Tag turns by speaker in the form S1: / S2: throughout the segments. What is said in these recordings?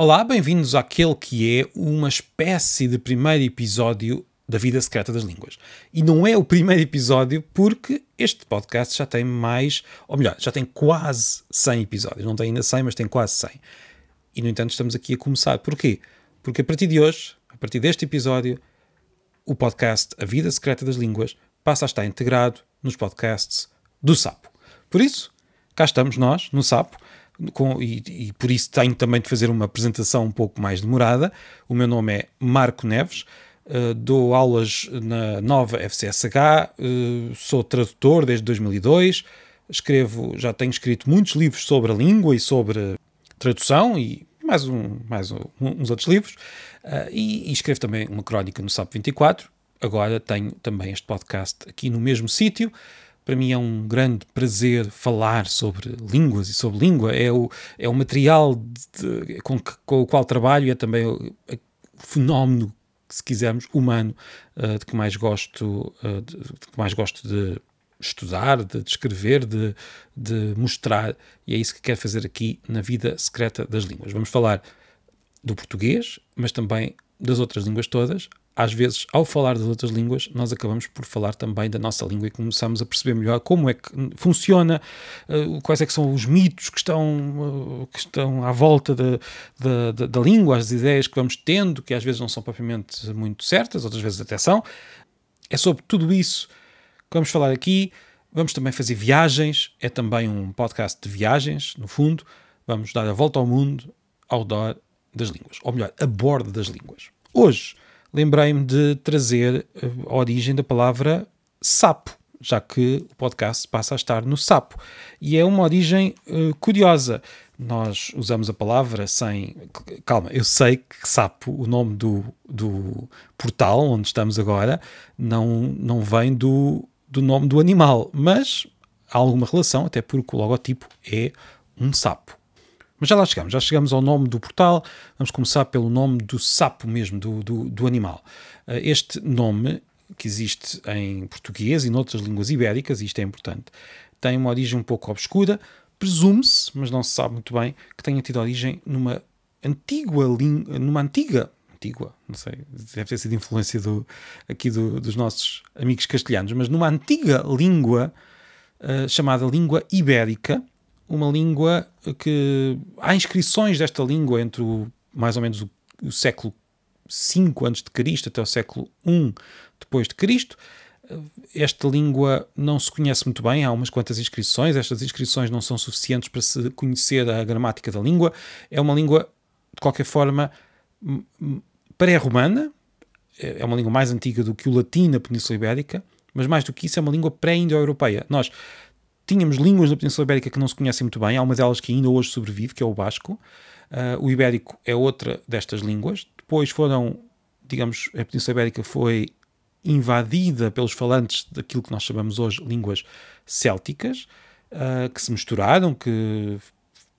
S1: Olá, bem-vindos àquele que é uma espécie de primeiro episódio da Vida Secreta das Línguas. E não é o primeiro episódio porque este podcast já tem mais, ou melhor, já tem quase 100 episódios. Não tem ainda 100, mas tem quase 100. E, no entanto, estamos aqui a começar. Porquê? Porque a partir de hoje, a partir deste episódio, o podcast A Vida Secreta das Línguas passa a estar integrado nos podcasts do Sapo. Por isso, cá estamos nós, no Sapo, com, e, e, por isso tenho também de fazer uma apresentação um pouco mais demorada. O meu nome é Marco Neves, uh, dou aulas na nova FCSH, uh, eh, sou tradutor desde 2002, escrevo, já tenho escrito muitos livros sobre a língua e sobre tradução e mais, um, mais um, uns outros livros, uh, e, e escrevo também uma crónica no SAP 24. Agora tenho também este podcast aqui no mesmo sítio. Para mim é um grande prazer falar sobre línguas e sobre língua. É o, é o material de, com, com, o qual trabalho e é também o, o fenómeno, se quisermos, humano uh, de que mais gosto, uh, de, de, que mais gosto de estudar, de descrever, de, de mostrar. E é isso que quero fazer aqui na vida secreta das línguas. Vamos falar do português, mas também das outras línguas todas, às vezes, ao falar das outras línguas, nós acabamos por falar também da nossa língua e começamos a perceber melhor como é que funciona, uh, quais é que são os mitos que estão, uh, que estão à volta da, da, da, língua, as ideias que vamos tendo, que às vezes não são propriamente muito certas, outras vezes até são. É sobre tudo isso que vamos falar aqui. Vamos também fazer viagens, é também um podcast de viagens, no fundo. Vamos dar a volta ao mundo ao redor das línguas, ou melhor, a bordo das línguas. Hoje lembrei-me de trazer eh, a origem da palavra sapo, já que o podcast passa a estar no sapo. E é uma origem uh, curiosa. Nós usamos a palavra sem. Calma, eu sei que sapo, o nome do, do portal onde estamos agora, não, não vem do, do nome do animal, mas há alguma relação, até porque o logotipo é um sapo. Mas já lá chegamos, já chegamos ao nome do portal. Vamos começar pelo nome do sapo mesmo, do, do, do animal. Eh, este nome, que existe em português e noutras línguas ibéricas, isto é importante, tem uma origem um pouco obscura. Presume-se, mas não se sabe muito bem, que tenha tido origem numa antiga língua, numa antiga antiga, não sei, deve ter sido influência do, aqui do, dos nossos amigos castelhanos, mas numa antiga língua uh, chamada língua ibérica, uma língua que há inscrições desta língua entre o, mais ou menos o, o século V antes de Cristo até o século I depois de Cristo. Esta língua não se conhece muito bem, há umas quantas inscrições, estas inscrições não são suficientes para se conhecer a gramática da língua. É uma língua, de qualquer forma, pré-romana, é uma língua mais antiga do que o latim na Península Ibérica, mas mais do que isso é uma língua pré-indo-europeia. Nós Tínhamos línguas da Península Ibérica que não se conhecem muito bem, há uma delas que ainda hoje sobrevive, que é o basco. Uh, o ibérico é outra destas línguas. Depois foram, digamos, a Península Ibérica foi invadida pelos falantes daquilo que nós chamamos hoje línguas célticas, uh, que se misturaram, que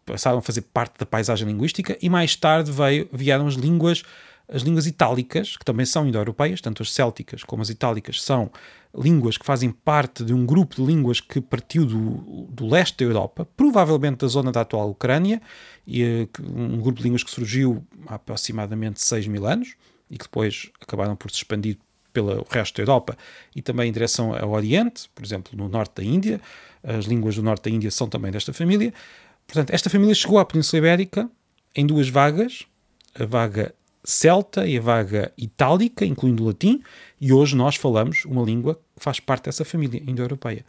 S1: passaram a fazer parte da paisagem linguística, e mais tarde veio, vieram as línguas as línguas itálicas, que também são indo-europeias, tanto as célticas como as itálicas, são línguas que fazem parte de um grupo de línguas que partiu do, do leste da Europa, provavelmente da zona da atual Ucrânia, e eh, um grupo de línguas que surgiu há aproximadamente 6 mil anos e que depois acabaram por se expandir pelo resto da Europa e também em direção ao Oriente, por exemplo, no norte da Índia. As línguas do norte da Índia são também desta família. Portanto, esta família chegou à Península Ibérica em duas vagas, a vaga celta e a vaga itálica, incluindo o latim, e hoje nós falamos uma língua que faz parte dessa família indo-europeia.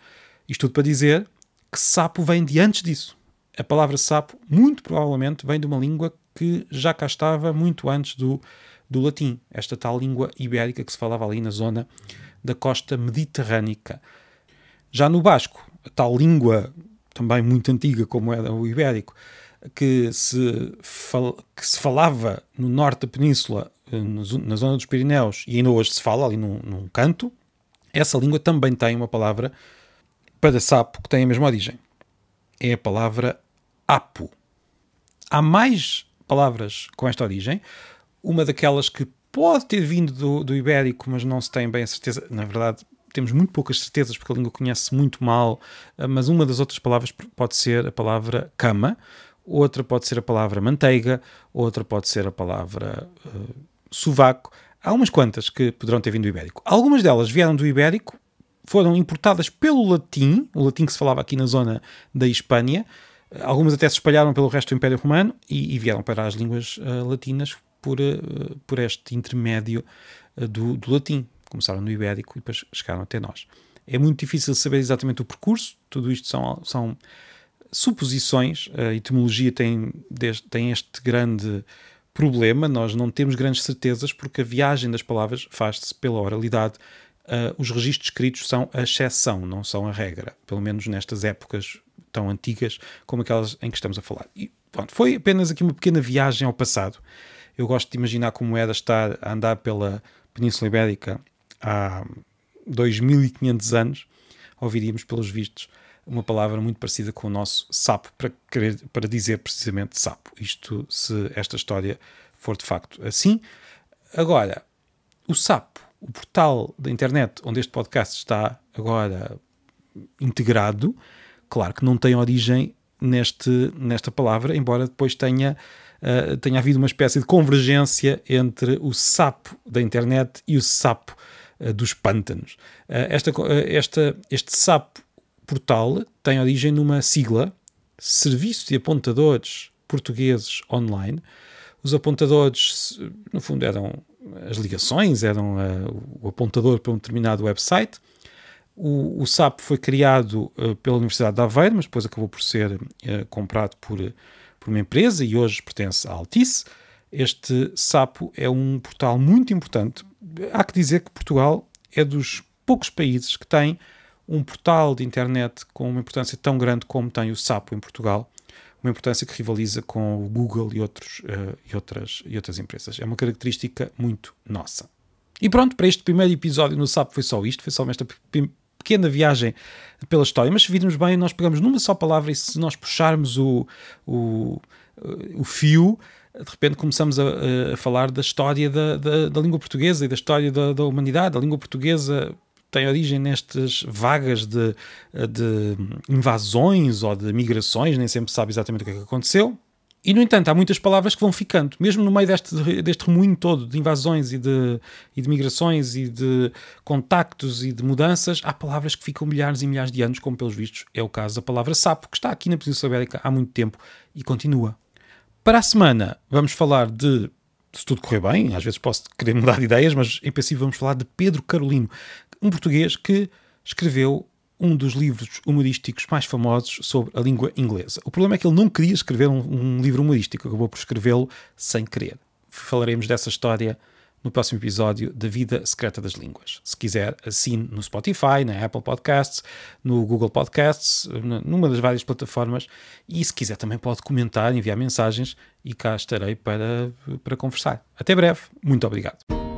S1: Isto tudo para dizer que sapo vem de antes disso. A palavra sapo, muito provavelmente, vem de uma língua que já cá estava muito antes do, do latim, esta tal língua ibérica que se falava ali na zona da costa mediterrânica. Já no basco, a tal língua também muito antiga como era o ibérico, que se, fal, que se falava no norte da península, eh, na zona dos Pirineus, e ainda hoje se fala ali num, num canto, essa língua também tem uma palavra para sapo que tem a mesma origem. É a palavra apo. Há mais palavras com esta origem. Uma daquelas que pode ter vindo do, do ibérico, mas não se tem bem a certeza. Na verdade, temos muito poucas certezas porque a língua conhece muito mal, eh, mas uma das outras palavras pode ser a palavra cama, outra pode ser a palavra manteiga, outra pode ser a palavra uh, sovaco. Há umas quantas que poderão ter vindo do ibérico. Algumas delas vieram do ibérico, foram importadas pelo latim, o latim que se falava aqui na zona da Hispânia. Algumas até se espalharam pelo resto do Império Romano e, e vieram para as línguas uh, latinas por, uh, por este intermédio do, do, latim. Começaram no ibérico e depois chegaram até nós. É muito difícil saber exatamente o percurso, tudo isto são, são suposições. A etimologia tem, tem este grande problema, nós não temos grandes certezas porque a viagem das palavras faz-se pela oralidade. Uh, os registros escritos são a exceção, não são a regra, pelo menos nestas épocas tão antigas como aquelas em que estamos a falar. E pronto, foi apenas aqui uma pequena viagem ao passado. Eu gosto de imaginar como era estar a andar pela Península Ibérica há 2500 anos, ouviríamos pelos vistos uma palavra muito parecida com o nosso sapo, para, querer, para dizer precisamente sapo. Isto se esta história for de facto assim. Agora, o sapo, o portal da internet onde este podcast está agora integrado, claro que não tem origem neste, nesta palavra, embora depois tenha, uh, tenha havido uma espécie de convergência entre o sapo da internet e o sapo uh, dos pântanos. Uh, esta, esta, este sapo portal tem origem numa sigla, Serviço de Apontadores Portugueses Online. Os apontadores, no fundo, eram as ligações, eram uh, o apontador para um determinado website. O, o SAP foi criado uh, pela Universidade de Aveiro, mas depois acabou por ser uh, comprado por, por uma empresa e hoje pertence à Altice. Este SAPO é um portal muito importante. Há que dizer que Portugal é dos poucos países que tem um portal de internet com uma importância tão grande como tem o Sapo em Portugal, uma importância que rivaliza com o Google e, outros, uh, e, outras, e outras empresas. É uma característica muito nossa. E pronto, para este primeiro episódio no Sapo foi só isto, foi só esta pequena viagem pela história. Mas se virmos bem, nós pegamos numa só palavra e se nós puxarmos o, o, o fio, de repente começamos a, a falar da história da, da, da, língua portuguesa e da história da, da humanidade. A língua portuguesa tem origem nestas vagas de, de invasões ou de migrações, nem sempre sabe exatamente o que é que aconteceu. E, no entanto, há muitas palavras que vão ficando, mesmo no meio deste, deste remoinho todo de invasões e de, e de migrações e de contactos e de mudanças, há palavras que ficam milhares e milhares de anos, como pelos vistos é o caso da palavra sapo, que está aqui na Península Ibérica há muito tempo e continua. Para a semana, vamos falar de se tudo correr bem, às vezes posso querer mudar de ideias, mas em princípio vamos falar de Pedro Carolino, um português que escreveu um dos livros humorísticos mais famosos sobre a língua inglesa. O problema é que ele não queria escrever um, um livro humorístico, acabou por escrevê-lo sem querer. Falaremos dessa história no próximo episódio da Vida Secreta das Línguas. Se quiser, assine no Spotify, na Apple Podcasts, no Google Podcasts, numa das várias plataformas. E se quiser, também pode comentar, enviar mensagens e cá estarei para, para conversar. Até breve. Muito obrigado.